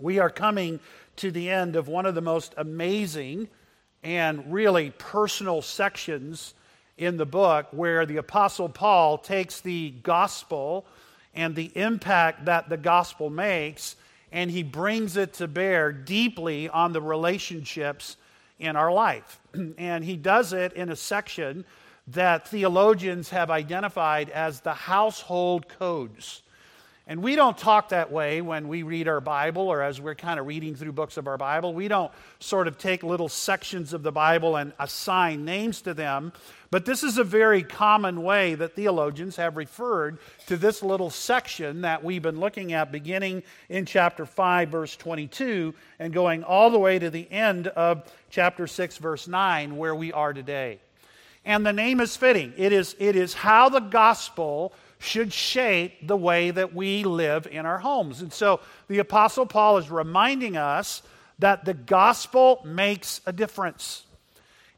we are coming to the end of one of the most amazing and really personal sections in the book where the Apostle Paul takes the gospel and the impact that the gospel makes and he brings it to bear deeply on the relationships in our life. and he does it in a section that theologians have identified as the household codes. And we don't talk that way when we read our Bible or as we're kind of reading through books of our Bible. We don't sort of take little sections of the Bible and assign names to them. But this is a very common way that theologians have referred to this little section that we've been looking at beginning in chapter 5, verse 22, and going all the way to the end of chapter 6, verse 9, where we are today. And the name is fitting. It is, it is how the gospel should shape the way that we live in our homes. And so the Apostle Paul is reminding us that the gospel makes a difference.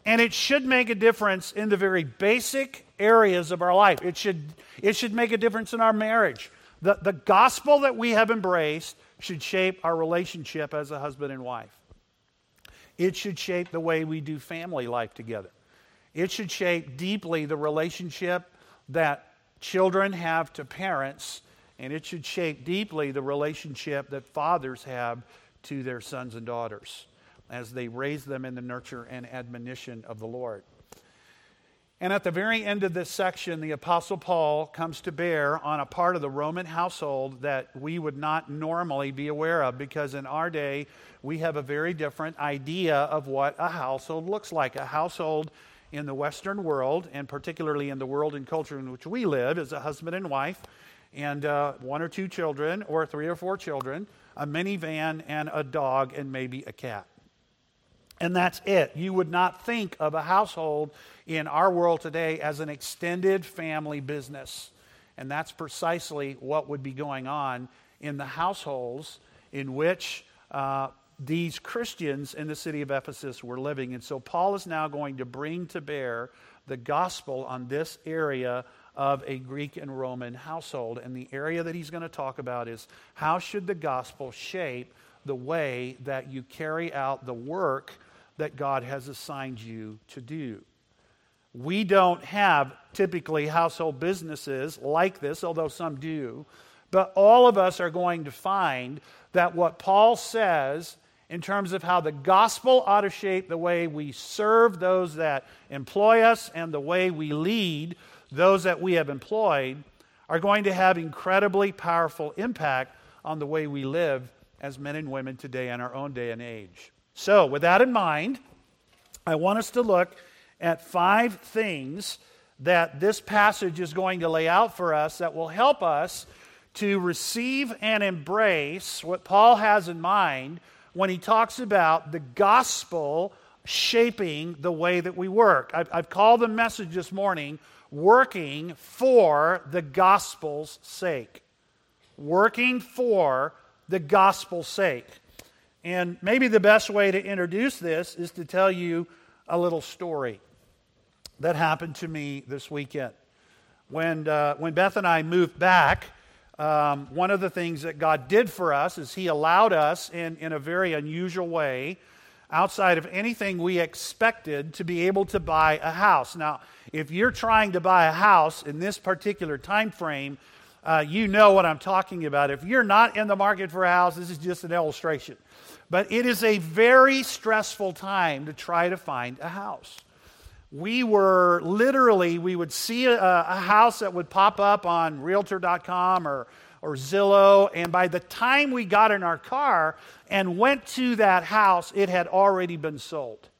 And it should make a difference in the very basic areas of our life. It should, it should make a difference in our marriage. The, the gospel that we have embraced should shape our relationship as a husband and wife. It should shape the way we do family life together. It should shape deeply the relationship that children have to parents, and it should shape deeply the relationship that fathers have to their sons and daughters as they raise them in the nurture and admonition of the Lord. And at the very end of this section, the Apostle Paul comes to bear on a part of the Roman household that we would not normally be aware of because in our day, we have a very different idea of what a household looks like. A household in the Western world, and particularly in the world and culture in which we live, is a husband and wife, and uh, one or two children, or three or four children, a minivan, and a dog, and maybe a cat. And that's it. You would not think of a household in our world today as an extended family business. And that's precisely what would be going on in the households in which uh, these Christians in the city of Ephesus were living. And so Paul is now going to bring to bear the gospel on this area of a Greek and Roman household. And the area that he's going to talk about is how should the gospel shape the way that you carry out the work that God has assigned you to do. We don't have typically household businesses like this, although some do. But all of us are going to find that what Paul says in terms of how the gospel ought to shape the way we serve those that employ us and the way we lead those that we have employed are going to have incredibly powerful impact on the way we live as men and women today in our own day and age. So, with that in mind, I want us to look at five things that this passage is going to lay out for us that will help us to receive and embrace what Paul has in mind when he talks about the gospel shaping the way that we work. I've, I've, called the message this morning Working for the Gospel's Sake. Working for the Gospel's Sake. And maybe the best way to introduce this is to tell you a little story that happened to me this weekend. When, uh, when Beth and I moved back, um, one of the things that God did for us is He allowed us, in, in a very unusual way, outside of anything we expected, to be able to buy a house. Now, if you're trying to buy a house in this particular time frame, uh, you know what I'm talking about. If you're not in the market for a house, this is just an illustration. But it is a very stressful time to try to find a house we were literally, we would see a, a, house that would pop up on realtor.com or, or Zillow, and by the time we got in our car and went to that house, it had already been sold.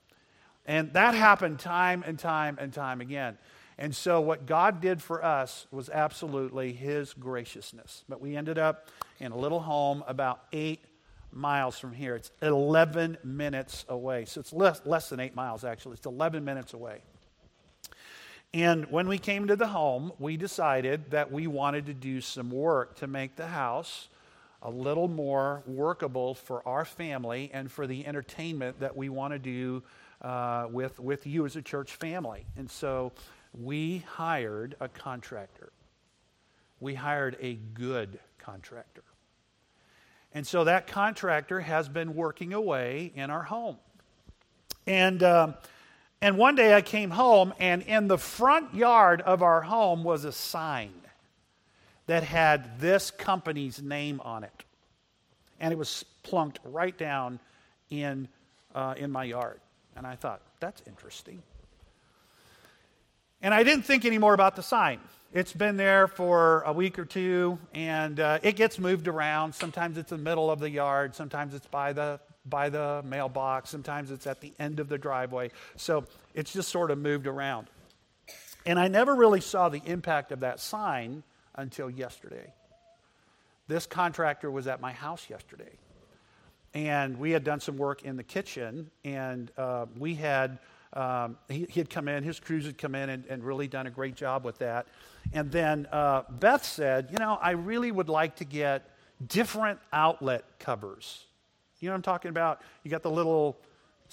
And that happened time and time and time again. And so, what God did for us was absolutely His graciousness. But we ended up in a little home about eight miles from here. It's 11 minutes away. So it's less, less than eight miles, actually. It's 11 minutes away. And when we came to the home, we decided that we wanted to do some work to make the house a little more workable for our family and for the entertainment that we want to do uh, with, with you as a church family. And so we hired a contractor. We hired a good contractor. And so that contractor has been working away in our home. And, um, and one day I came home, and in the front yard of our home was a sign that had this company's name on it. And it was plunked right down in, uh, in my yard. And I thought, that's interesting. And I didn't think any more about the sign. It's been there for a week or two, and uh, it gets moved around. Sometimes it's in the middle of the yard, sometimes it's by the, by the mailbox, sometimes it's at the end of the driveway. So it's just sort of moved around. And I never really saw the impact of that sign until yesterday. This contractor was at my house yesterday. And we had done some work in the kitchen, and uh, we had, um, he, he, had come in, his crews had come in and, and, really done a great job with that. And then uh, Beth said, You know, I really would like to get different outlet covers. You know what I'm talking about? You got the little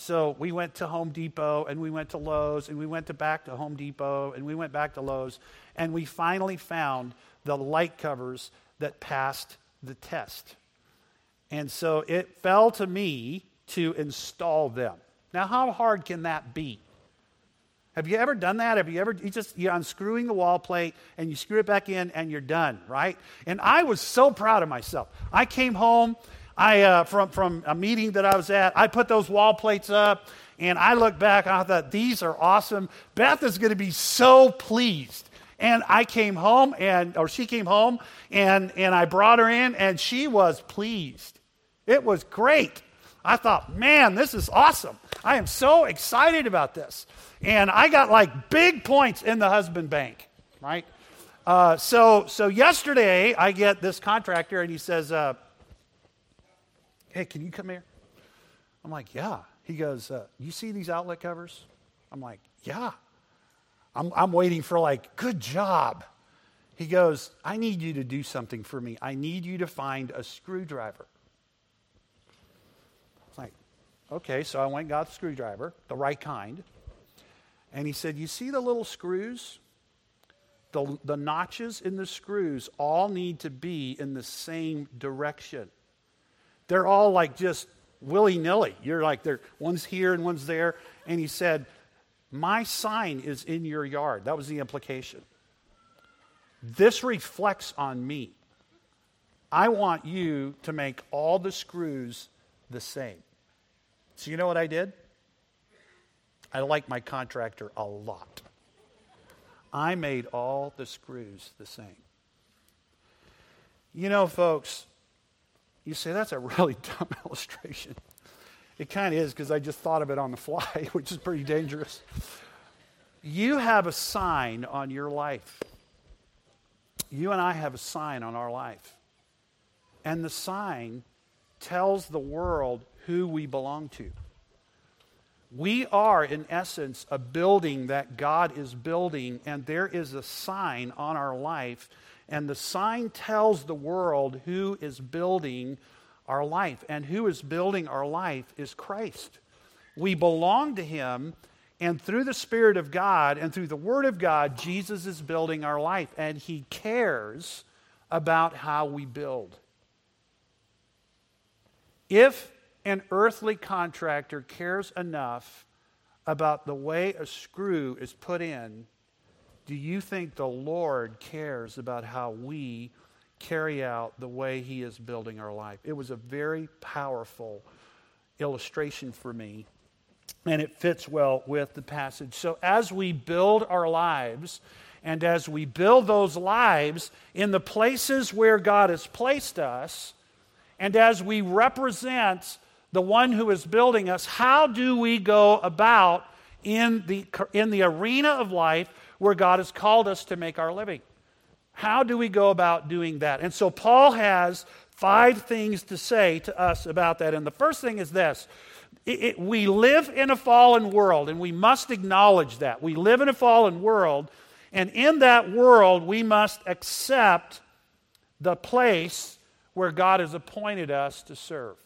so we went to Home Depot and we went to Lowe's and we went to back to Home Depot and we went back to Lowe's and we finally found the light covers that passed the test. And so it fell to me to install them. Now, how hard can that be? Have you ever done that? Have you ever, you just, you're unscrewing the wall plate and you screw it back in and you're done, right? And I was so proud of myself. I came home I, uh, from, from a meeting that I was at, I put those wall plates up and I looked back I thought, these are awesome. Beth is going to be so pleased. And I came home and, or she came home and, and I brought her in and she was pleased. It was great. I thought, man, this is awesome. I am so excited about this. And I got like big points in the husband bank, right? Uh, so, so yesterday I get this contractor and he says, uh, Hey, can you come here? I'm like, Yeah. He goes, uh, You see these outlet covers? I'm like, Yeah. I'm, I'm waiting for, like, good job. He goes, I need you to do something for me. I need you to find a screwdriver. It's like, okay, so I went and got the screwdriver, the right kind. And he said, You see the little screws? The, the notches in the screws all need to be in the same direction. They're all like just willy nilly. You're like, they're, one's here and one's there. And he said, My sign is in your yard. That was the implication. This reflects on me. I want you to make all the screws the same. So, you know what I did? I like my contractor a lot. I made all the screws the same. You know, folks, you say, that's a really dumb illustration. It kind of is because I just thought of it on the fly, which is pretty dangerous. You have a sign on your life. You and I have a sign on our life. And the sign tells the world who we belong to. We are, in essence, a building that God is building, and there is a sign on our life and the sign tells the world who is building our life. And who is building our life is Christ. We belong to Him, and through the Spirit of God and through the Word of God, Jesus is building our life, and He cares about how we build. If an earthly contractor cares enough about the way a screw is put in, do you think the Lord cares about how we carry out the way He is building our life? It was a very powerful illustration for me, and it fits well with the passage. So, as we build our lives, and as we build those lives in the places where God has placed us, and as we represent the one who is building us, how do we go about in the, in the arena of life where God has called us to make our living. How do we go about doing that? And so Paul has five things to say to us about that. And the first thing is this it, it, we live in a fallen world, and we must acknowledge that. We live in a fallen world, and in that world, we must accept the place where God has appointed us to serve.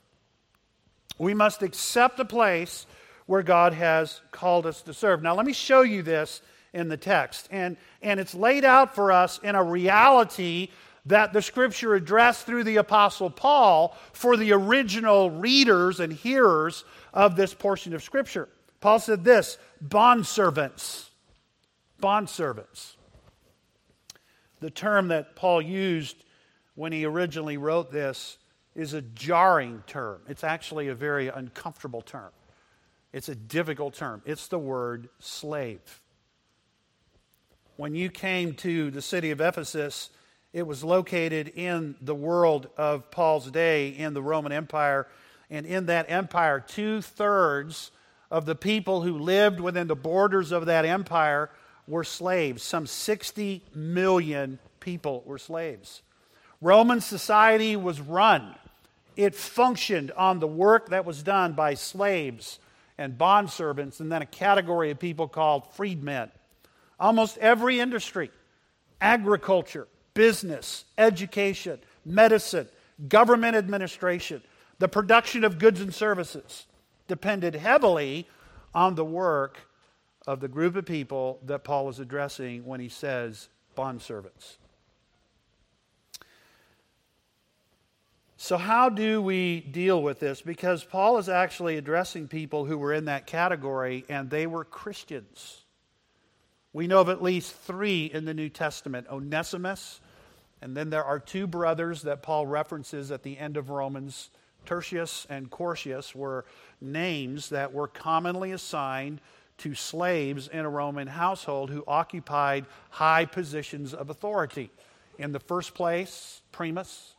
We must accept the place where God has called us to serve. Now, let me show you this in the text. And, and it's laid out for us in a reality that the scripture addressed through the Apostle Paul for the original readers and hearers of this portion of scripture. Paul said this bondservants. Bondservants. The term that Paul used when he originally wrote this is a jarring term. It's actually a very uncomfortable term. It's a difficult term. It's the word slave. When you came to the city of Ephesus, it was located in the world of Paul's day in the Roman Empire. And in that empire, two thirds of the people who lived within the borders of that empire were slaves. Some 60 million people were slaves. Roman society was run, it functioned on the work that was done by slaves and bondservants, and then a category of people called freedmen. Almost every industry agriculture, business, education, medicine, government administration, the production of goods and services depended heavily on the work of the group of people that Paul is addressing when he says bondservants. So, how do we deal with this? Because Paul is actually addressing people who were in that category and they were Christians. We know of at least three in the New Testament Onesimus, and then there are two brothers that Paul references at the end of Romans. Tertius and Quartius were names that were commonly assigned to slaves in a Roman household who occupied high positions of authority. In the first place, Primus.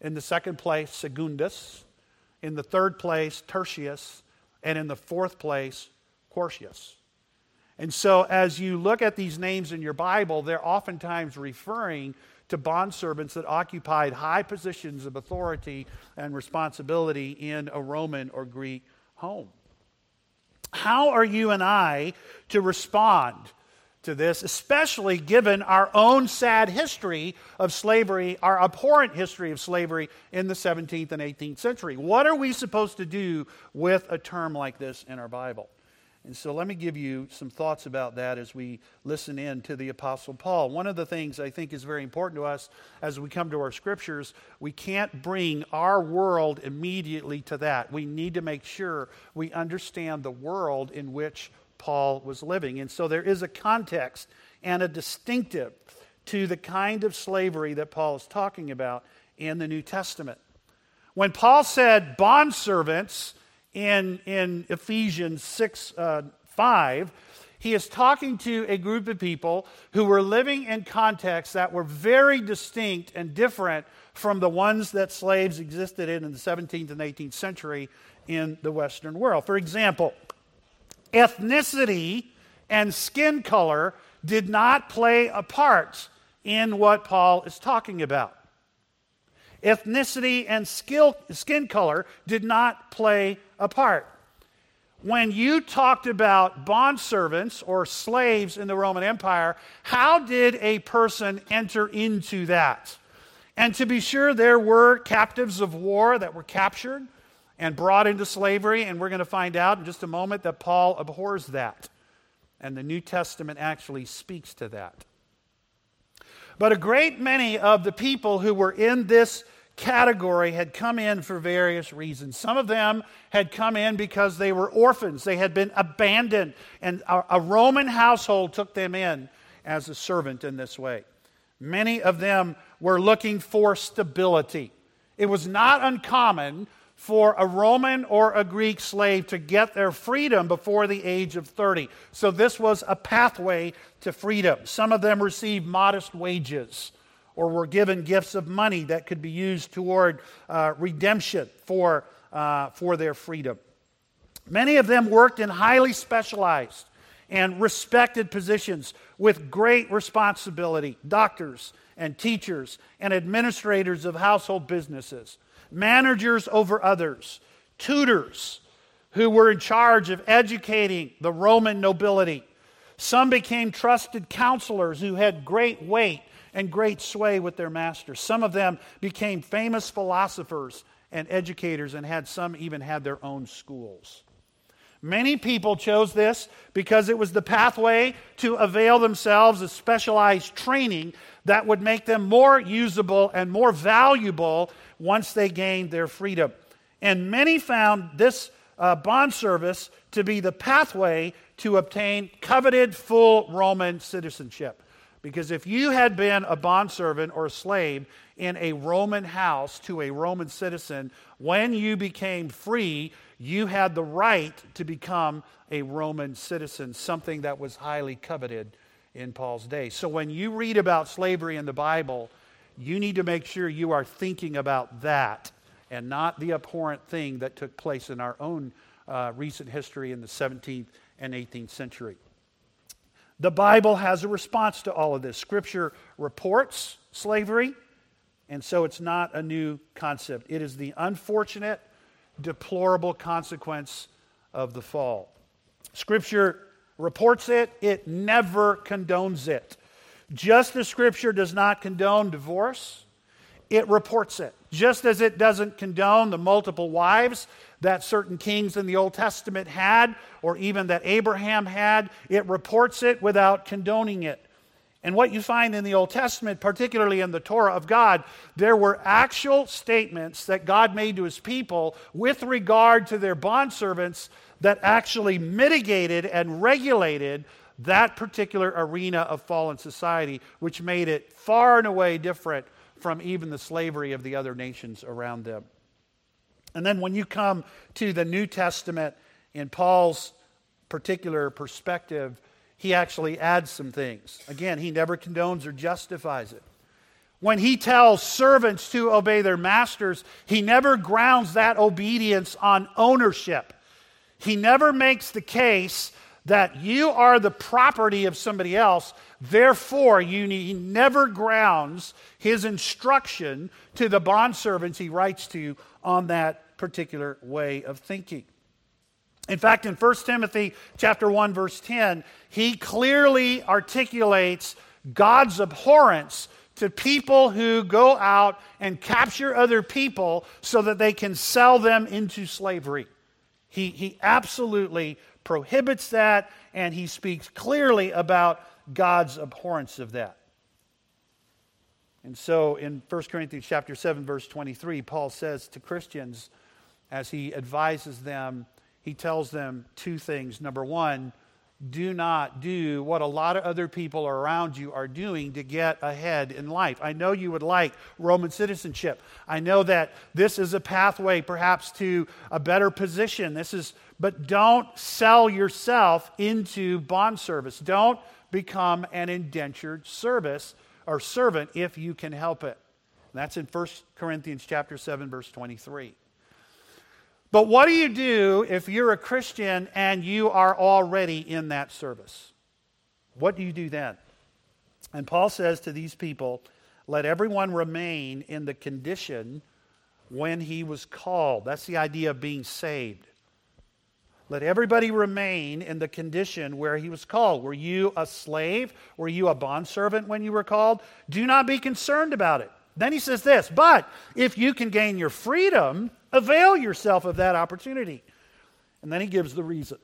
In the second place, Secundus. In the third place, Tertius. And in the fourth place, Quartius. And so, as you look at these names in your Bible, they're oftentimes referring to bondservants that occupied high positions of authority and responsibility in a Roman or Greek home. How are you and I to respond to this, especially given our own sad history of slavery, our abhorrent history of slavery in the 17th and 18th century? What are we supposed to do with a term like this in our Bible? And so let me give you some thoughts about that as we listen in to the Apostle Paul. One of the things I think is very important to us as we come to our scriptures, we can't bring our world immediately to that. We need to make sure we understand the world in which Paul was living. And so there is a context and a distinctive to the kind of slavery that Paul is talking about in the New Testament. When Paul said bondservants, in, in Ephesians 6 uh, 5, he is talking to a group of people who were living in contexts that were very distinct and different from the ones that slaves existed in in the 17th and 18th century in the Western world. For example, ethnicity and skin color did not play a part in what Paul is talking about ethnicity, and skill, skin color did not play a part. When you talked about bondservants or slaves in the Roman Empire, how did a person enter into that? And to be sure, there were captives of war that were captured and brought into slavery, and we're going to find out in just a moment that Paul abhors that. And the New Testament actually speaks to that. But a great many of the people who were in this category had come in for various reasons. Some of them had come in because they were orphans, they had been abandoned, and a, Roman household took them in as a servant in this way. Many of them were looking for stability. It was not uncommon for a Roman or a Greek slave to get their freedom before the age of 30. So this was a pathway to freedom. Some of them received modest wages or were given gifts of money that could be used toward uh, redemption for, uh, for their freedom. Many of them worked in highly specialized and respected positions with great responsibility doctors and teachers and administrators of household businesses, managers over others, tutors who were in charge of educating the Roman nobility. Some became trusted counselors who had great weight and great sway with their masters. Some of them became famous philosophers and educators, and had some even had their own schools. Many people chose this because it was the pathway to avail themselves of specialized training that would make them more usable and more valuable once they gained their freedom. And many found this uh, bond service to be the pathway to obtain coveted full Roman citizenship. Because if you had been a bondservant or a slave in a Roman house to a Roman citizen, when you became free, you had the right to become a Roman citizen, something that was highly coveted in Paul's day. So when you read about slavery in the Bible, you need to make sure you are thinking about that and not the abhorrent thing that took place in our own uh, recent history in the 17th and 18th century. The Bible has a response to all of this. Scripture reports slavery, and so it's not a new concept. It is the unfortunate, deplorable consequence of the fall. Scripture reports it, it never condones it. Just as Scripture does not condone divorce, it reports it. Just as it doesn't condone the multiple wives that certain kings in the Old Testament had, or even that Abraham had, it reports it without condoning it. And what you find in the Old Testament, particularly in the Torah of God, there were actual statements that God made to his people with regard to their bondservants that actually mitigated and regulated that particular arena of fallen society, which made it far and away different from even the slavery of the other nations around them. And then when you come to the New Testament, in Paul's particular perspective, he actually adds some things. Again, he never condones or justifies it. When he tells servants to obey their masters, he never grounds that obedience on ownership. He never makes the case that you are the property of somebody else, therefore, you need, he never grounds his instruction to the bondservants he writes to on that particular way of thinking. In fact, in 1 Timothy chapter 1 verse 10, he clearly articulates God's abhorrence to people who go out and capture other people so that they can sell them into slavery. He, he absolutely prohibits that, and he speaks clearly about God's abhorrence of that. And so in 1 Corinthians chapter 7 verse 23, Paul says to Christians, as he advises them, he tells them two things. Number one, do not do what a lot of other people around you are doing to get ahead in life. I know you would like Roman citizenship. I know that this is a pathway perhaps to a better position. This is but don't sell yourself into bond service. Don't become an indentured service or servant if you can help it. And that's in 1 Corinthians chapter 7 verse 23. But what do you do if you're a Christian and you are already in that service? What do you do then? And Paul says to these people, let everyone remain in the condition when he was called. That's the idea of being saved. Let everybody remain in the condition where he was called. Were you a slave? Were you a bondservant when you were called? Do not be concerned about it. Then he says this, but if you can gain your freedom, avail yourself of that opportunity. And then he gives the reason.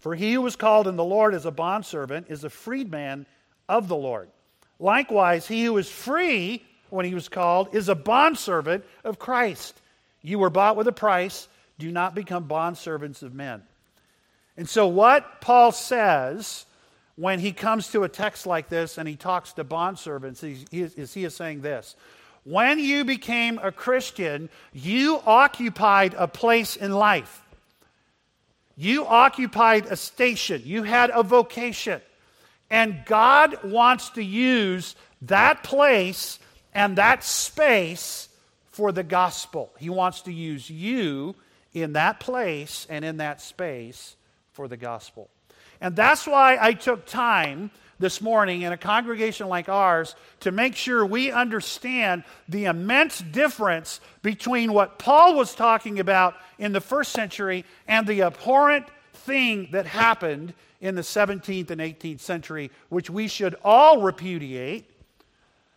For he who was called in the Lord as a bondservant is a freedman of the Lord. Likewise, he who is free when he was called is a bondservant of Christ. You were bought with a price. Do not become bondservants of men. And so, what Paul says when he comes to a text like this and he talks to bondservants is, is he is saying this when you became a Christian, you occupied a place in life. You occupied a station. You had a vocation. And God wants to use that place and that space for the gospel. He wants to use you in that place and in that space for the gospel. And that's why I took time this morning in a congregation like ours to make sure we understand the immense difference between what Paul was talking about in the first century and the abhorrent thing that happened in the 17th and 18th century, which we should all repudiate,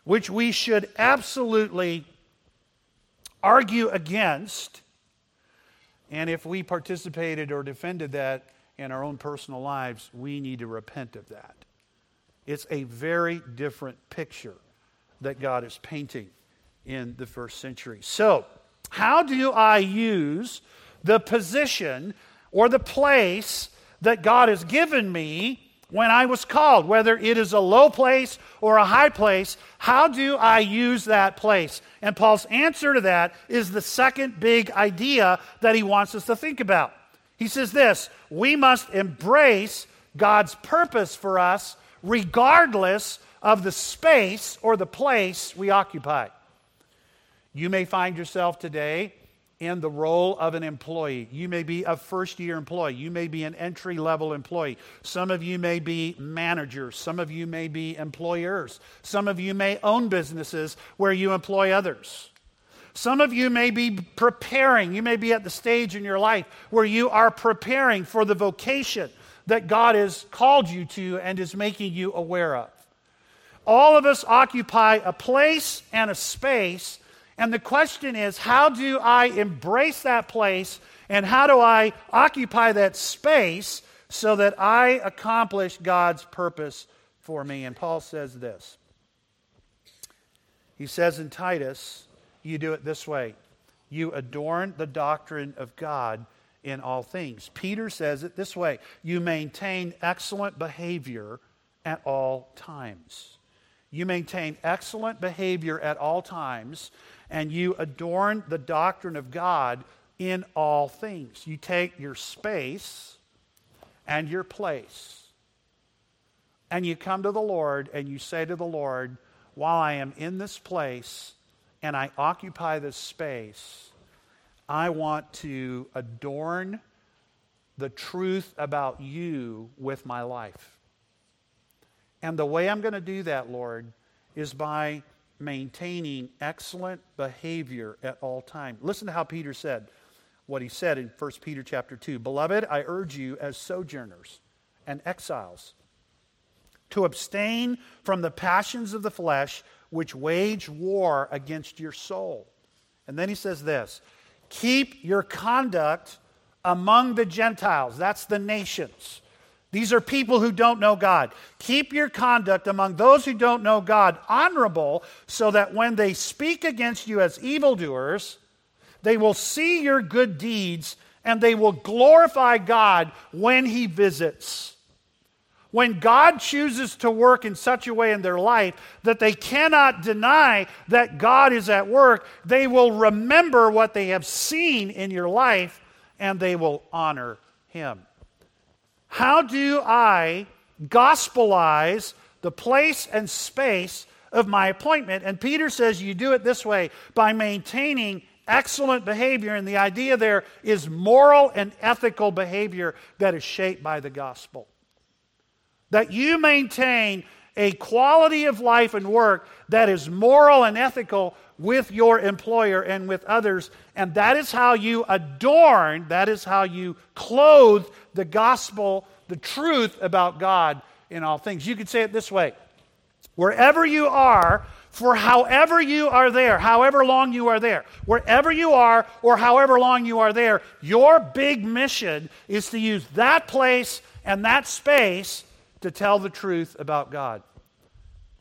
which we should absolutely argue against And if we participated or defended that in our own personal lives, we need to repent of that. It's a very different picture that God is painting in the first century. So, how do I use the position or the place that God has given me when I was called, whether it is a low place or a high place, how do I use that place? And Paul's answer to that is the second big idea that he wants us to think about. He says this we must embrace God's purpose for us regardless of the space or the place we occupy. You may find yourself today in the role of an employee. You may be a first year employee. You may be an entry level employee. Some of you may be managers. Some of you may be employers. Some of you may own businesses where you employ others. Some of you may be preparing. You may be at the stage in your life where you are preparing for the vocation that God has called you to and is making you aware of. All of us occupy a place and a space and the question is how do I embrace that place and how do I occupy that space so that I accomplish God's purpose for me? And Paul says this. He says in Titus, you do it this way you adorn the doctrine of God in all things. Peter says it this way you maintain excellent behavior at all times. You maintain excellent behavior at all times and you adorn the doctrine of God in all things. You take your space and your place, and you come to the Lord and you say to the Lord, While I am in this place and I occupy this space, I want to adorn the truth about you with my life. And the way I'm going to do that, Lord, is by maintaining excellent behavior at all times. Listen to how Peter said what he said in 1 Peter chapter 2. Beloved, I urge you as sojourners and exiles to abstain from the passions of the flesh which wage war against your soul. And then he says this keep your conduct among the Gentiles, that's the nations these are people who don't know God. Keep your conduct among those who don't know God honorable, so that when they speak against you as evildoers, they will see your good deeds and they will glorify God when He visits. When God chooses to work in such a way in their life that they cannot deny that God is at work, they will remember what they have seen in your life and they will honor Him. How do I gospelize the place and space of my appointment? And Peter says you do it this way by maintaining excellent behavior. And the idea there is moral and ethical behavior that is shaped by the gospel. That you maintain a quality of life and work that is moral and ethical with your employer and with others. And that is how you adorn, that is how you clothe the gospel, the truth about God in all things. You could say it this way wherever you are, for however you are there, however long you are there, wherever you are or however long you are there, your big mission is to use that place and that space to tell the truth about God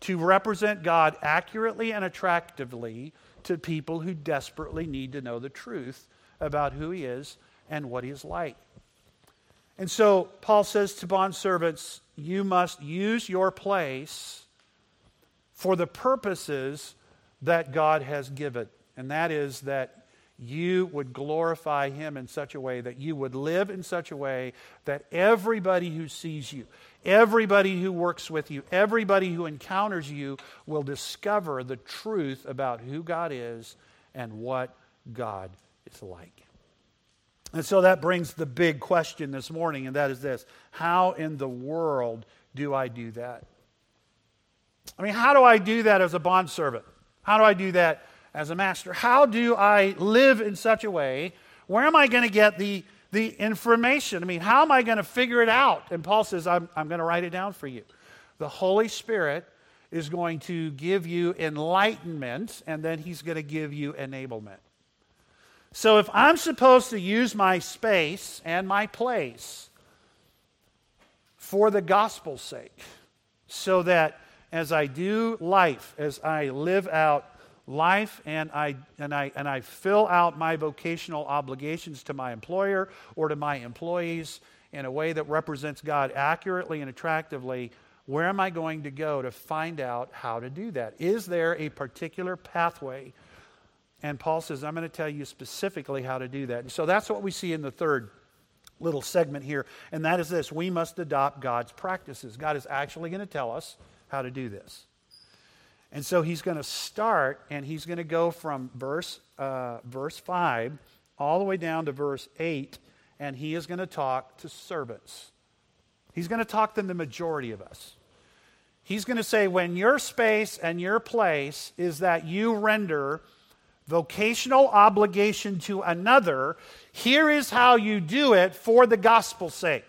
to represent God accurately and attractively to people who desperately need to know the truth about who He is and what He is like. And so Paul says to bondservants, you must use your place for the purposes that God has given. And that is that you would glorify Him in such a way, that you would live in such a way that everybody who sees you, Everybody who works with you, everybody who encounters you will discover the truth about who God is and what God is like. And so that brings the big question this morning, and that is this How in the world do I do that? I mean, how do I do that as a bondservant? How do I do that as a master? How do I live in such a way? Where am I going to get the the information. I mean, how am I going to figure it out? And Paul says, I'm, I'm going to write it down for you. The Holy Spirit is going to give you enlightenment, and then he's going to give you enablement. So if I'm supposed to use my space and my place for the gospel's sake, so that as I do life, as I live out life and I, and, I, and I fill out my vocational obligations to my employer or to my employees in a way that represents God accurately and attractively, where am I going to go to find out how to do that? Is there a particular pathway? And Paul says, I'm going to tell you specifically how to do that. And so that's what we see in the third little segment here. And that is this we must adopt God's practices. God is actually going to tell us how to do this. And so he's going to start and he's going to go from verse, uh, verse 5 all the way down to verse 8, and he is going to talk to servants. He's going to talk to the majority of us. He's going to say, when your space and your place is that you render vocational obligation to another, here is how you do it for the gospel's sake.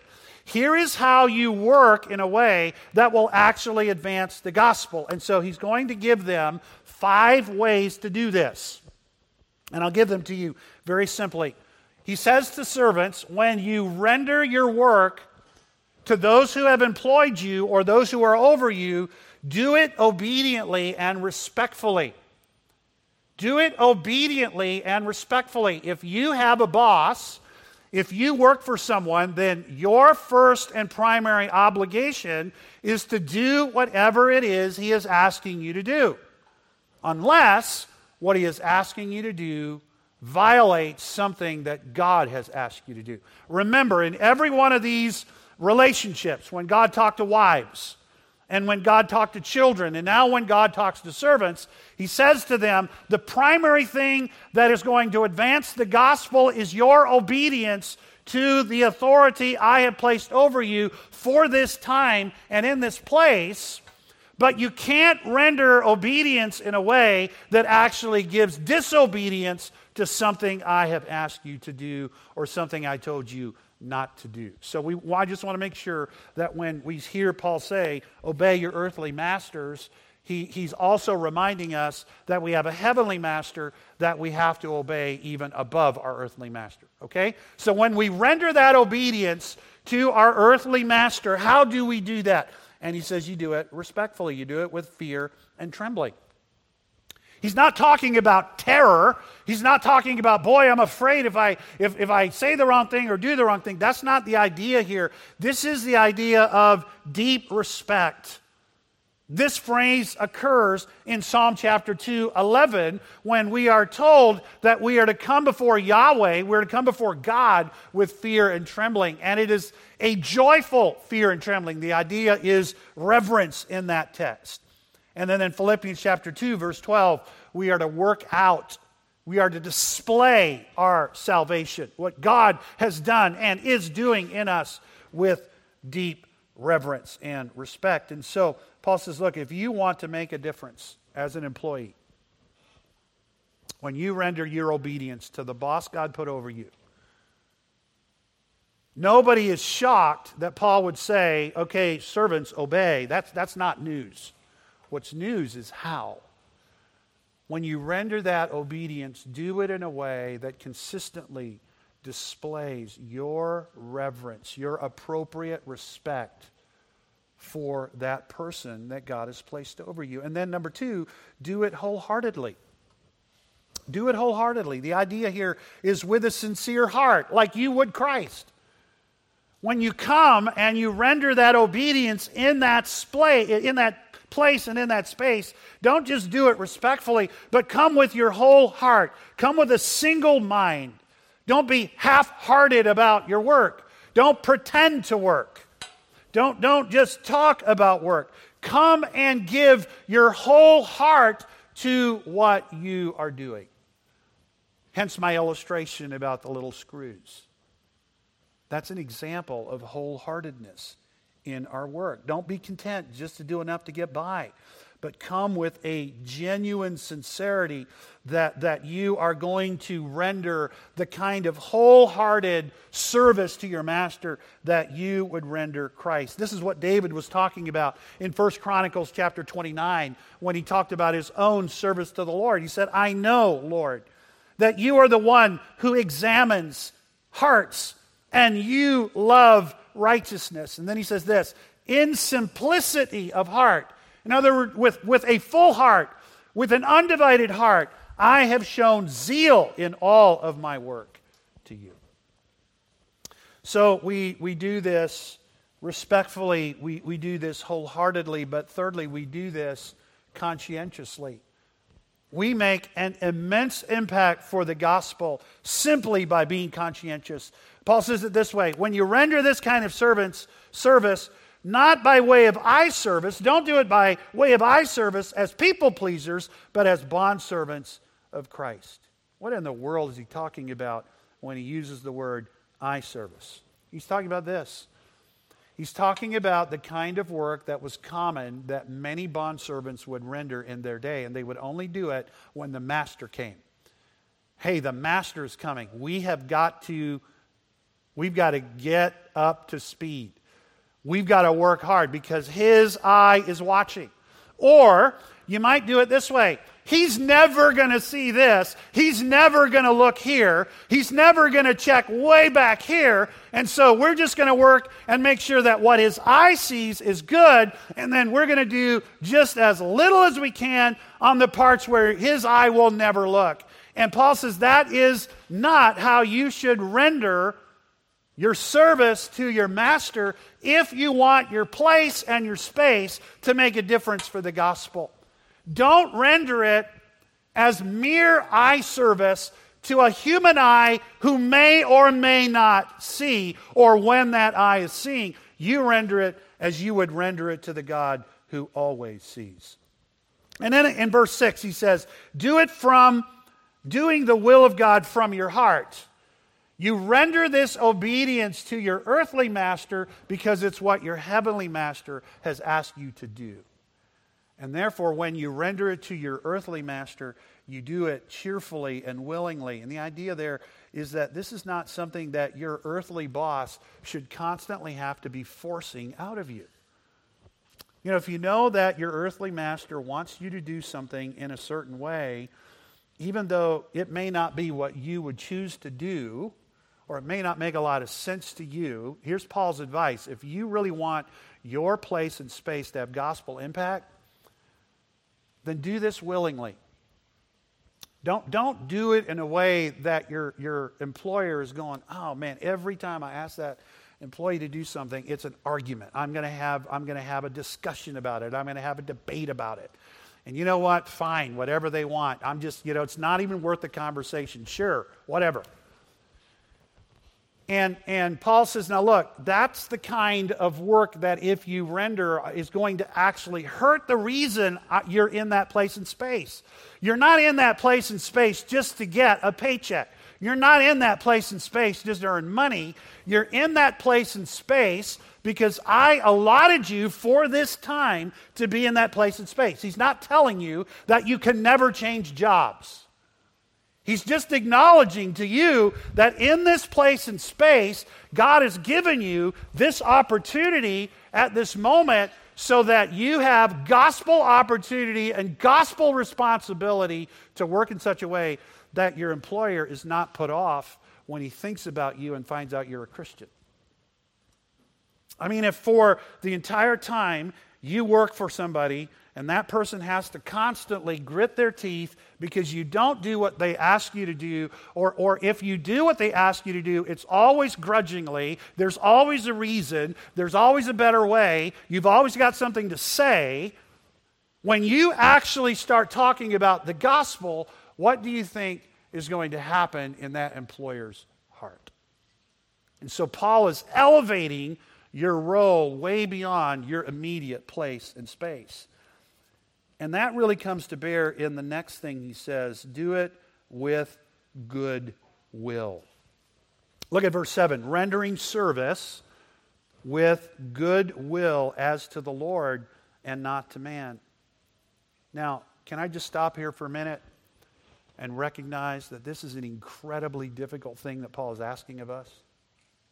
Here is how you work in a way that will actually advance the gospel. And so he's going to give them five ways to do this. And I'll give them to you very simply. He says to servants, when you render your work to those who have employed you or those who are over you, do it obediently and respectfully. Do it obediently and respectfully. If you have a boss if you work for someone, then your first and primary obligation is to do whatever it is he is asking you to do, unless what he is asking you to do violates something that God has asked you to do. Remember, in every one of these relationships, when God talked to wives, and when God talked to children, and now when God talks to servants, he says to them, The primary thing that is going to advance the gospel is your obedience to the authority I have placed over you for this time and in this place. But you can't render obedience in a way that actually gives disobedience to something I have asked you to do or something I told you not to do. So we, I just want to make sure that when we hear Paul say, obey your earthly masters, he, he's also reminding us that we have a heavenly master that we have to obey even above our earthly master. Okay? So when we render that obedience to our earthly master, how do we do that? And he says, you do it respectfully, you do it with fear and trembling. He's not talking about terror. He's not talking about, boy, I'm afraid if I, if, if I say the wrong thing or do the wrong thing. That's not the idea here. This is the idea of deep respect. This phrase occurs in Psalm chapter 2, 11, when we are told that we are to come before Yahweh, we're to come before God with fear and trembling. And it is a joyful fear and trembling. The idea is reverence in that text. And then in Philippians chapter 2, verse 12, we are to work out, we are to display our salvation, what God has done and is doing in us with deep reverence and respect. And so Paul says, look, if you want to make a difference as an employee, when you render your obedience to the boss God put over you, nobody is shocked that Paul would say, okay, servants, obey. That's, that's not news. What's news is how. When you render that obedience, do it in a way that consistently displays your reverence, your appropriate respect for that person that God has placed over you. And then, number two, do it wholeheartedly. Do it wholeheartedly. The idea here is with a sincere heart, like you would Christ. When you come and you render that obedience in that, splay, in that place and in that space, don't just do it respectfully, but come with your whole heart. Come with a single mind. Don't be half hearted about your work. Don't pretend to work. Don't, don't just talk about work. Come and give your whole heart to what you are doing. Hence my illustration about the little screws. That's an example of wholeheartedness in our work. Don't be content just to do enough to get by, but come with a genuine sincerity that, that you are going to render the kind of wholehearted service to your master that you would render Christ. This is what David was talking about in 1 Chronicles chapter 29 when he talked about his own service to the Lord. He said, I know, Lord that you are the one who examines hearts and you love righteousness. And then he says this in simplicity of heart. In other words, with, with a full heart, with an undivided heart, I have shown zeal in all of my work to you. So we, we do this respectfully, we, we do this wholeheartedly, but thirdly, we do this conscientiously. We make an immense impact for the gospel simply by being conscientious. Paul says it this way when you render this kind of servants, service, not by way of eye service, don't do it by way of eye service as people pleasers, but as bondservants of Christ. What in the world is he talking about when he uses the word eye service? He's talking about this He's talking about the kind of work that was common that many bondservants would render in their day, and they would only do it when the master came. Hey, the master is coming. We have got to, we've got to get up to speed. We've got to work hard because his eye is watching. Or you might do it this way He's never going to see this. He's never going to look here. He's never going to check way back here. And so we're just going to work and make sure that what his eye sees is good. And then we're going to do just as little as we can on the parts where his eye will never look. And Paul says that is not how you should render your service to your master if you want your place and your space to make a difference for the gospel. Don't render it as mere eye service to a human eye who may or may not see, or when that eye is seeing. You render it as you would render it to the God who always sees. And then in verse 6, he says, Do it from doing the will of God from your heart. You render this obedience to your earthly master because it's what your heavenly master has asked you to do. And therefore, when you render it to your earthly master, you do it cheerfully and willingly. And the idea there is that this is not something that your earthly boss should constantly have to be forcing out of you. You know, if you know that your earthly master wants you to do something in a certain way, even though it may not be what you would choose to do, or it may not make a lot of sense to you, here's Paul's advice. If you really want your place and space to have gospel impact, then do this willingly. Don't, don't do it in a way that your, your employer is going, oh man, every time I ask that employee to do something, it's an argument. I'm going to have, I'm going to have a discussion about it. I'm going to have a debate about it. And you know what? Fine, whatever they want. I'm just, you know, it's not even worth the conversation. Sure, whatever. And, and Paul says, now look, that's the kind of work that if you render is going to actually hurt the reason uh, you're in that place and space. You're not in that place and space just to get a paycheck. You're not in that place and space just to earn money. You're in that place and space because I allotted you for this time to be in that place and space. He's not telling you that you can never change jobs. He's just acknowledging to you that in this place and space, God has given you this opportunity at this moment so that you have gospel opportunity and gospel responsibility to work in such a way that your employer is not put off when he thinks about you and finds out you're a Christian. I mean, if for the entire time you work for somebody and that person has to constantly grit their teeth because you don't do what they ask you to do, or, or if you do what they ask you to do, it's always grudgingly. There's always a reason, there's always a better way. You've always got something to say. When you actually start talking about the gospel, what do you think is going to happen in that employer's heart? And so Paul is elevating your role way beyond your immediate place and space. And that really comes to bear in the next thing he says do it with good will. Look at verse 7 rendering service with good will as to the Lord and not to man. Now, can I just stop here for a minute and recognize that this is an incredibly difficult thing that Paul is asking of us?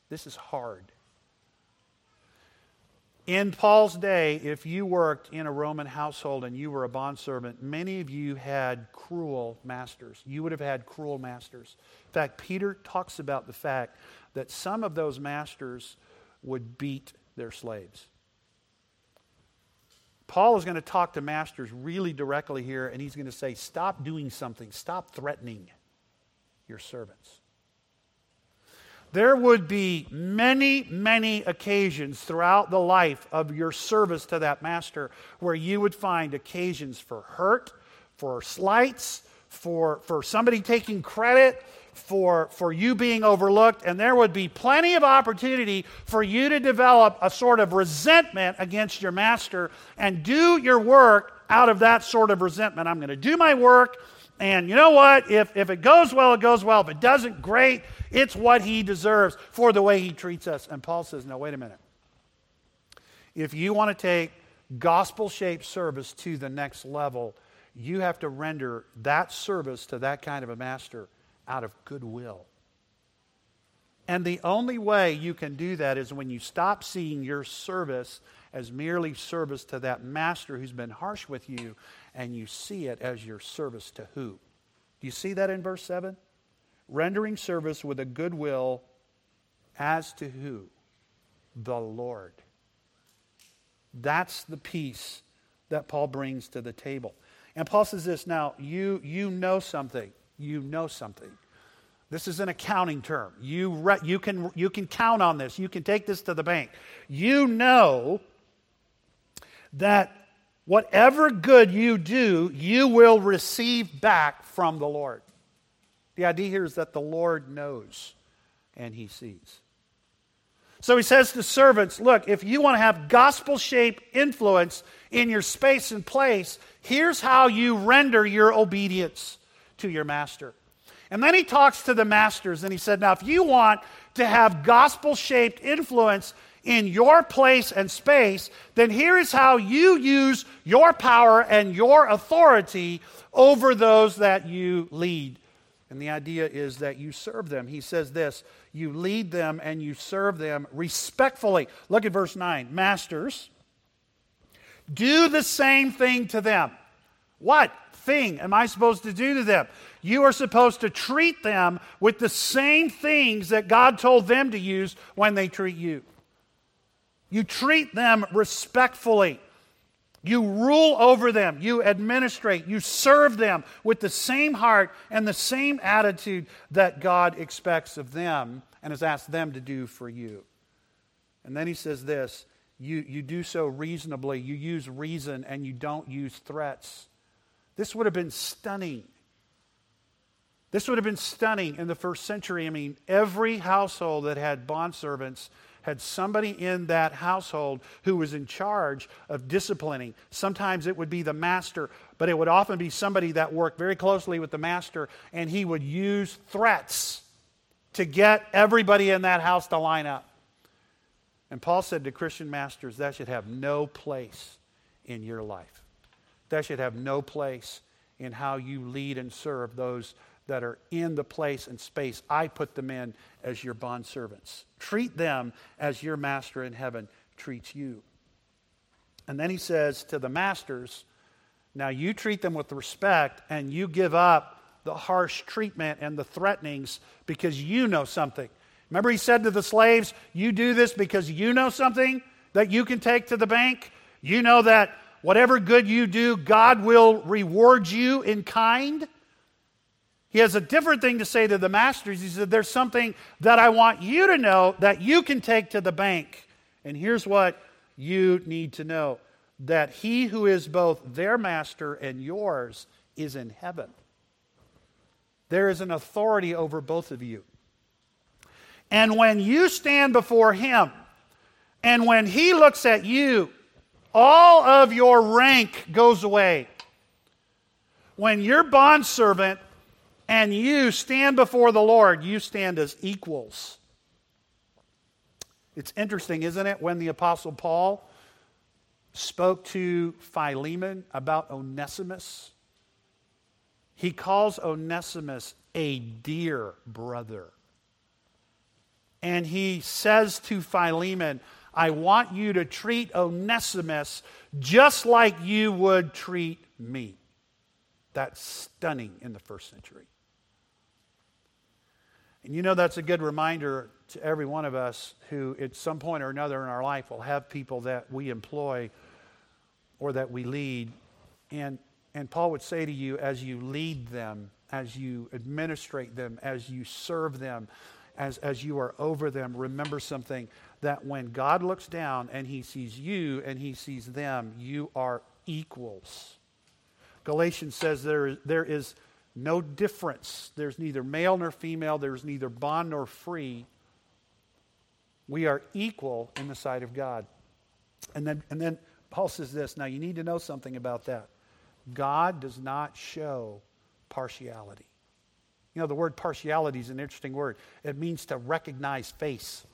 This is hard. In Paul's day, if you worked in a Roman household and you were a bondservant, many of you had cruel masters. You would have had cruel masters. In fact, Peter talks about the fact that some of those masters would beat their slaves. Paul is going to talk to masters really directly here, and he's going to say, Stop doing something, stop threatening your servants. There would be many, many occasions throughout the life of your service to that master where you would find occasions for hurt, for slights, for, for somebody taking credit, for, for you being overlooked, and there would be plenty of opportunity for you to develop a sort of resentment against your master and do your work out of that sort of resentment. I'm going to do my work, and you know what? If, if it goes well, it goes well. If it doesn't, great. It's what he deserves for the way he treats us. And Paul says, no, wait a minute. If you want to take gospel shaped service to the next level, you have to render that service to that kind of a master out of goodwill. And the only way you can do that is when you stop seeing your service as merely service to that master who's been harsh with you and you see it as your service to who? Do you see that in verse 7? Rendering service with a good will as to who? The Lord. That's the peace that Paul brings to the table. And Paul says this now, you, you know something. You know something. This is an accounting term. You, re- you, can, you can count on this. You can take this to the bank. You know that whatever good you do, you will receive back from the Lord. The idea here is that the Lord knows and he sees. So he says to servants, look, if you want to have gospel shaped influence in your space and place, here's how you render your obedience to your master. And then he talks to the masters and he said, Now, if you want to have gospel shaped influence in your place and space, then here is how you use your power and your authority over those that you lead. And the idea is that you serve them. He says this you lead them and you serve them respectfully. Look at verse 9. Masters, do the same thing to them. What thing am I supposed to do to them? You are supposed to treat them with the same things that God told them to use when they treat you. You treat them respectfully. You rule over them. You administrate. You serve them with the same heart and the same attitude that God expects of them and has asked them to do for you. And then he says this you, you do so reasonably. You use reason and you don't use threats. This would have been stunning this would have been stunning in the first century. I mean, every household that had bondservants had somebody in that household who was in charge of disciplining. Sometimes it would be the master, but it would often be somebody that worked very closely with the master, and he would use threats to get everybody in that house to line up. And Paul said to Christian masters, that should have no place in your life. That should have no place in how you lead and serve those that are in the place and space I put them in as your bond servants. Treat them as your master in heaven treats you. And then he says to the masters, now you treat them with respect and you give up the harsh treatment and the threatenings because you know something. Remember, he said to the slaves, You do this because you know something that you can take to the bank? You know that whatever good you do, God will reward you in kind? He has a different thing to say to the masters. He said, There's something that I want you to know that you can take to the bank. And here's what you need to know that he who is both their master and yours is in heaven. There is an authority over both of you. And when you stand before him, and when he looks at you, all of your rank goes away. When your bondservant and you stand before the Lord, you stand as equals. It's interesting, isn't it, when the Apostle Paul spoke to Philemon about Onesimus? He calls Onesimus a dear brother. And he says to Philemon, I want you to treat Onesimus just like you would treat me. That's stunning in the first century. And you know, that's a good reminder to every one of us who, at some point or another in our life, will have people that we employ or that we lead. And, and Paul would say to you, as you lead them, as you administrate them, as you serve them, as, as you are over them, remember something that when God looks down and he sees you and he sees them, you are equals. Galatians says there, there is no difference. There's neither male nor female, there's neither bond nor free. We are equal in the sight of God. And then, and then Paul says this now, you need to know something about that. God does not show partiality. You know, the word partiality is an interesting word. It means to recognize face.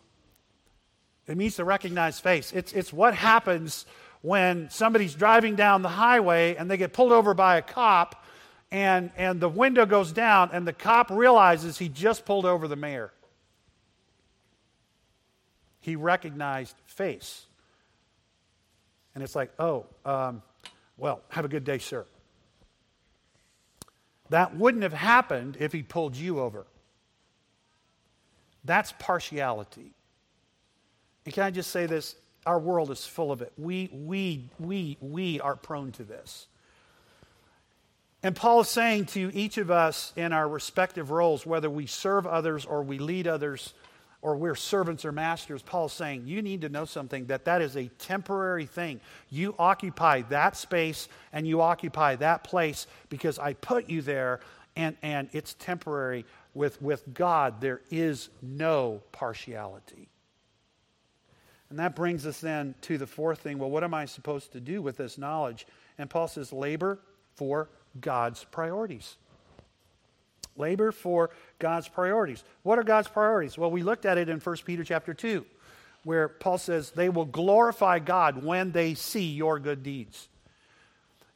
It means to recognize face. It's, it's what happens when somebody's driving down the highway and they get pulled over by a cop and, and the window goes down and the cop realizes he just pulled over the mayor. He recognized face. And it's like, oh, um, well, have a good day, sir. That wouldn't have happened if he pulled you over. That's partiality. And can I just say this? Our world is full of it. We, we, we, we are prone to this. And Paul is saying to each of us in our respective roles, whether we serve others or we lead others, or we're servants or masters, Paul's saying, you need to know something that that is a temporary thing. You occupy that space and you occupy that place because I put you there and, and it's temporary. With, with God, there is no partiality. And that brings us then to the fourth thing. Well, what am I supposed to do with this knowledge? And Paul says, labor for God's priorities. Labor for God's priorities. What are God's priorities? Well, we looked at it in 1 Peter chapter 2, where Paul says, They will glorify God when they see your good deeds.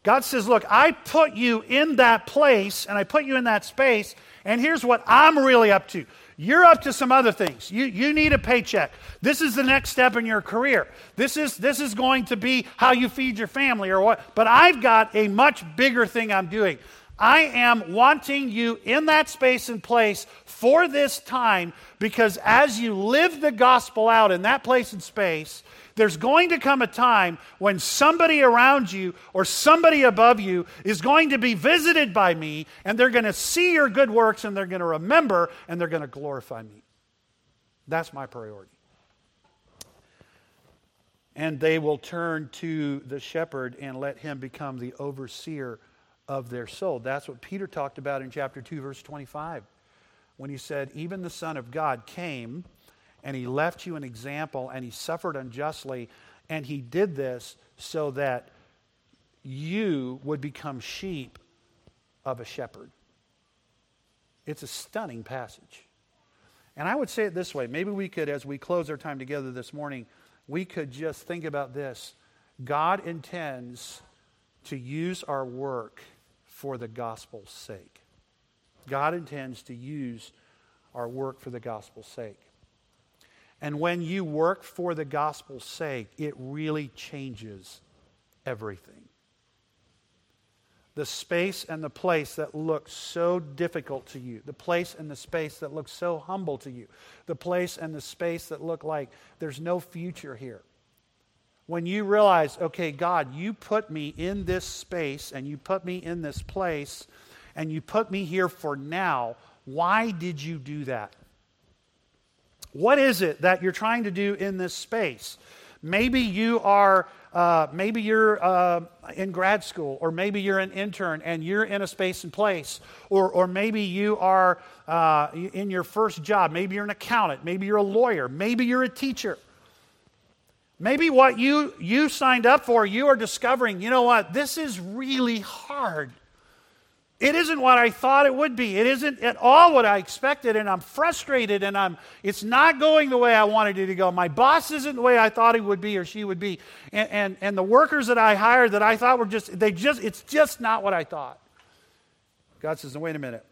God says, Look, I put you in that place and I put you in that space, and here's what I'm really up to. You're up to some other things. You, you need a paycheck. This is the next step in your career. This is, this is going to be how you feed your family or what. But I've got a much bigger thing I'm doing. I am wanting you in that space and place for this time because as you live the gospel out in that place and space, there's going to come a time when somebody around you or somebody above you is going to be visited by me and they're going to see your good works and they're going to remember and they're going to glorify me. That's my priority. And they will turn to the shepherd and let him become the overseer of their soul. That's what Peter talked about in chapter 2, verse 25, when he said, Even the Son of God came and he left you an example and he suffered unjustly, and he did this so that you would become sheep of a shepherd. It's a stunning passage. And I would say it this way maybe we could, as we close our time together this morning, we could just think about this. God intends to use our work for the gospel's sake. God intends to use our work for the gospel's sake. And when you work for the gospel's sake, it really changes everything. The space and the place that looks so difficult to you, the place and the space that looks so humble to you, the place and the space that look like there's no future here when you realize, okay, God, you put me in this space and you put me in this place and you put me here for now, why did you do that? What is it that you're trying to do in this space? Maybe you are, uh, maybe you're uh, in grad school, or maybe you're an intern and you're in a space and place, or, or maybe you are uh, in your first job. Maybe you're an accountant, maybe you're a lawyer, maybe you're a teacher. Maybe what you, you signed up for, you are discovering, you know what, this is really hard. It isn't what I thought it would be. It isn't at all what I expected, and I'm frustrated, and I'm it's not going the way I wanted it to go. My boss isn't the way I thought he would be or she would be. And, and, and the workers that I hired that I thought were just they just it's just not what I thought. God says, wait a minute.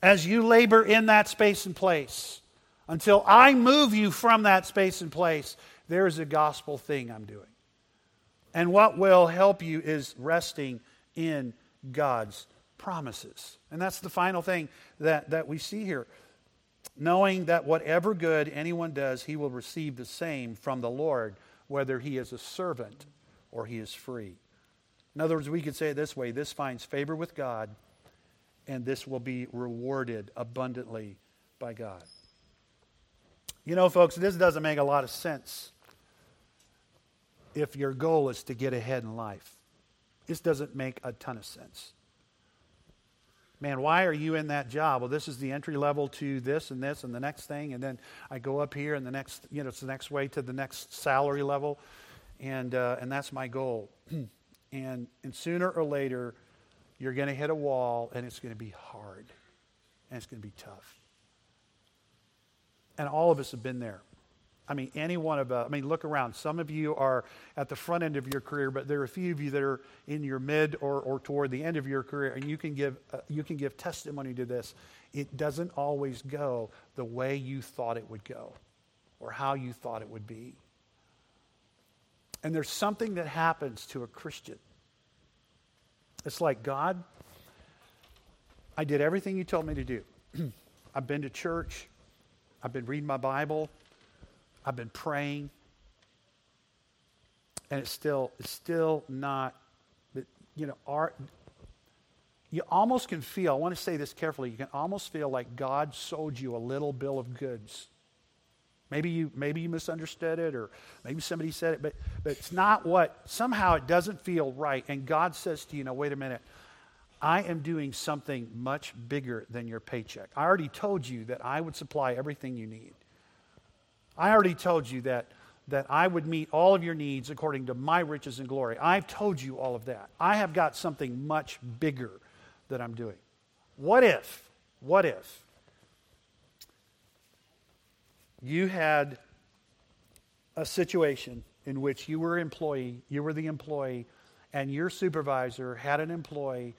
As you labor in that space and place, until I move you from that space and place, there is a gospel thing I'm doing. And what will help you is resting in God's promises. And that's the final thing that, that we see here. Knowing that whatever good anyone does, he will receive the same from the Lord, whether he is a servant or he is free. In other words, we could say it this way this finds favor with God, and this will be rewarded abundantly by God. You know, folks, this doesn't make a lot of sense if your goal is to get ahead in life. This doesn't make a ton of sense. Man, why are you in that job? Well, this is the entry level to this and this and the next thing, and then I go up here and the next, you know, it's the next way to the next salary level, and uh, and that's my goal. and and sooner or later, you're going to hit a wall, and it's going to be hard, and it's going to be tough. And all of us have been there. I mean, any one of us. I mean, look around. Some of you are at the front end of your career, but there are a few of you that are in your mid or, or toward the end of your career, and you can give uh, you can give testimony to this. It doesn't always go the way you thought it would go, or how you thought it would be. And there's something that happens to a Christian. It's like God. I did everything you told me to do. I've been to church. I've been reading my Bible. I've been praying. And it's still, it's still not, you know, our, you almost can feel, I want to say this carefully, you can almost feel like God sold you a little bill of goods. Maybe you, maybe you misunderstood it, or maybe somebody said it, but, but it's not what, somehow it doesn't feel right. And God says to you, no, wait a minute. I am doing something much bigger than your paycheck. I already told you that I would supply everything you need. I already told you that, that I would meet all of your needs according to my riches and glory. I've told you all of that. I have got something much bigger that I'm doing. What if, what if you had a situation in which you were employee, you were the employee, and your supervisor had an employee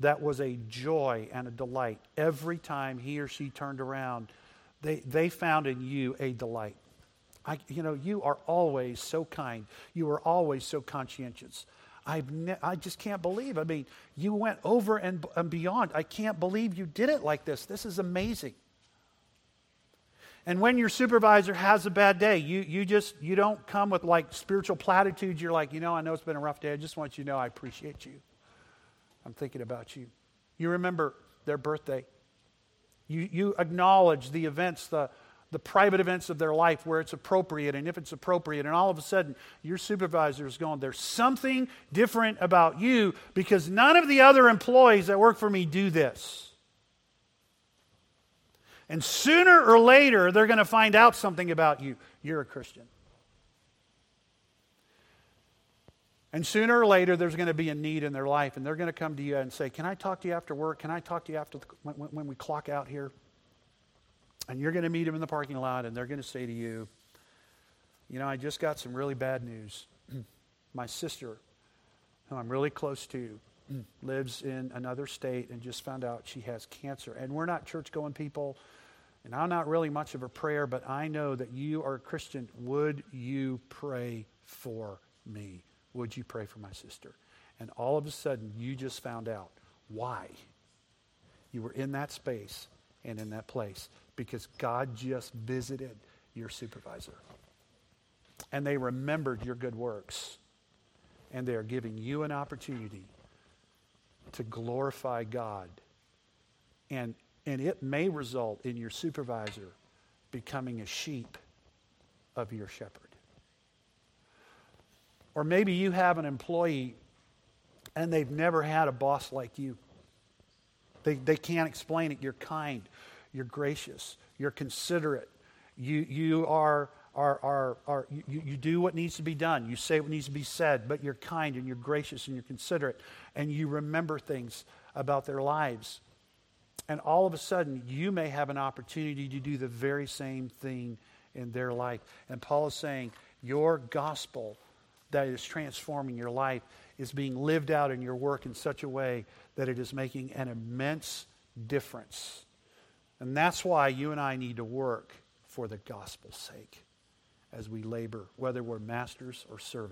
that was a joy and a delight every time he or she turned around they, they found in you a delight. I, you know, you are always so kind. You are always so conscientious. I've ne- I just can't believe. I mean, you went over and, and beyond. I can't believe you did it like this. This is amazing. And when your supervisor has a bad day, you, you just you don't come with like spiritual platitudes. You're like, you know, I know it's been a rough day. I just want you to know I appreciate you. I'm thinking about you. You remember their birthday. You, you acknowledge the events, the, the private events of their life where it's appropriate and if it's appropriate. And all of a sudden, your supervisor is going, There's something different about you because none of the other employees that work for me do this. And sooner or later, they're going to find out something about you. You're a Christian. And sooner or later, there's going to be a need in their life, and they're going to come to you and say, Can I talk to you after work? Can I talk to you after the, when, when we clock out here? And you're going to meet them in the parking lot, and they're going to say to you, You know, I just got some really bad news. My sister, who I'm really close to, lives in another state and just found out she has cancer. And we're not church going people, and I'm not really much of a prayer, but I know that you are a Christian. Would you pray for me? Would you pray for my sister? And all of a sudden, you just found out why you were in that space and in that place because God just visited your supervisor. And they remembered your good works. And they are giving you an opportunity to glorify God. And, and it may result in your supervisor becoming a sheep of your shepherd. Or maybe you have an employee and they've never had a boss like you. They, they can't explain it. You're kind, you're gracious, you're considerate, you, you are. Are, are, are, you, you do what needs to be done. You say what needs to be said, but you're kind and you're gracious and you're considerate and you remember things about their lives. And all of a sudden, you may have an opportunity to do the very same thing in their life. And Paul is saying, Your gospel that is transforming your life is being lived out in your work in such a way that it is making an immense difference. And that's why you and I need to work for the gospel's sake. as we labor, whether we're masters or servants.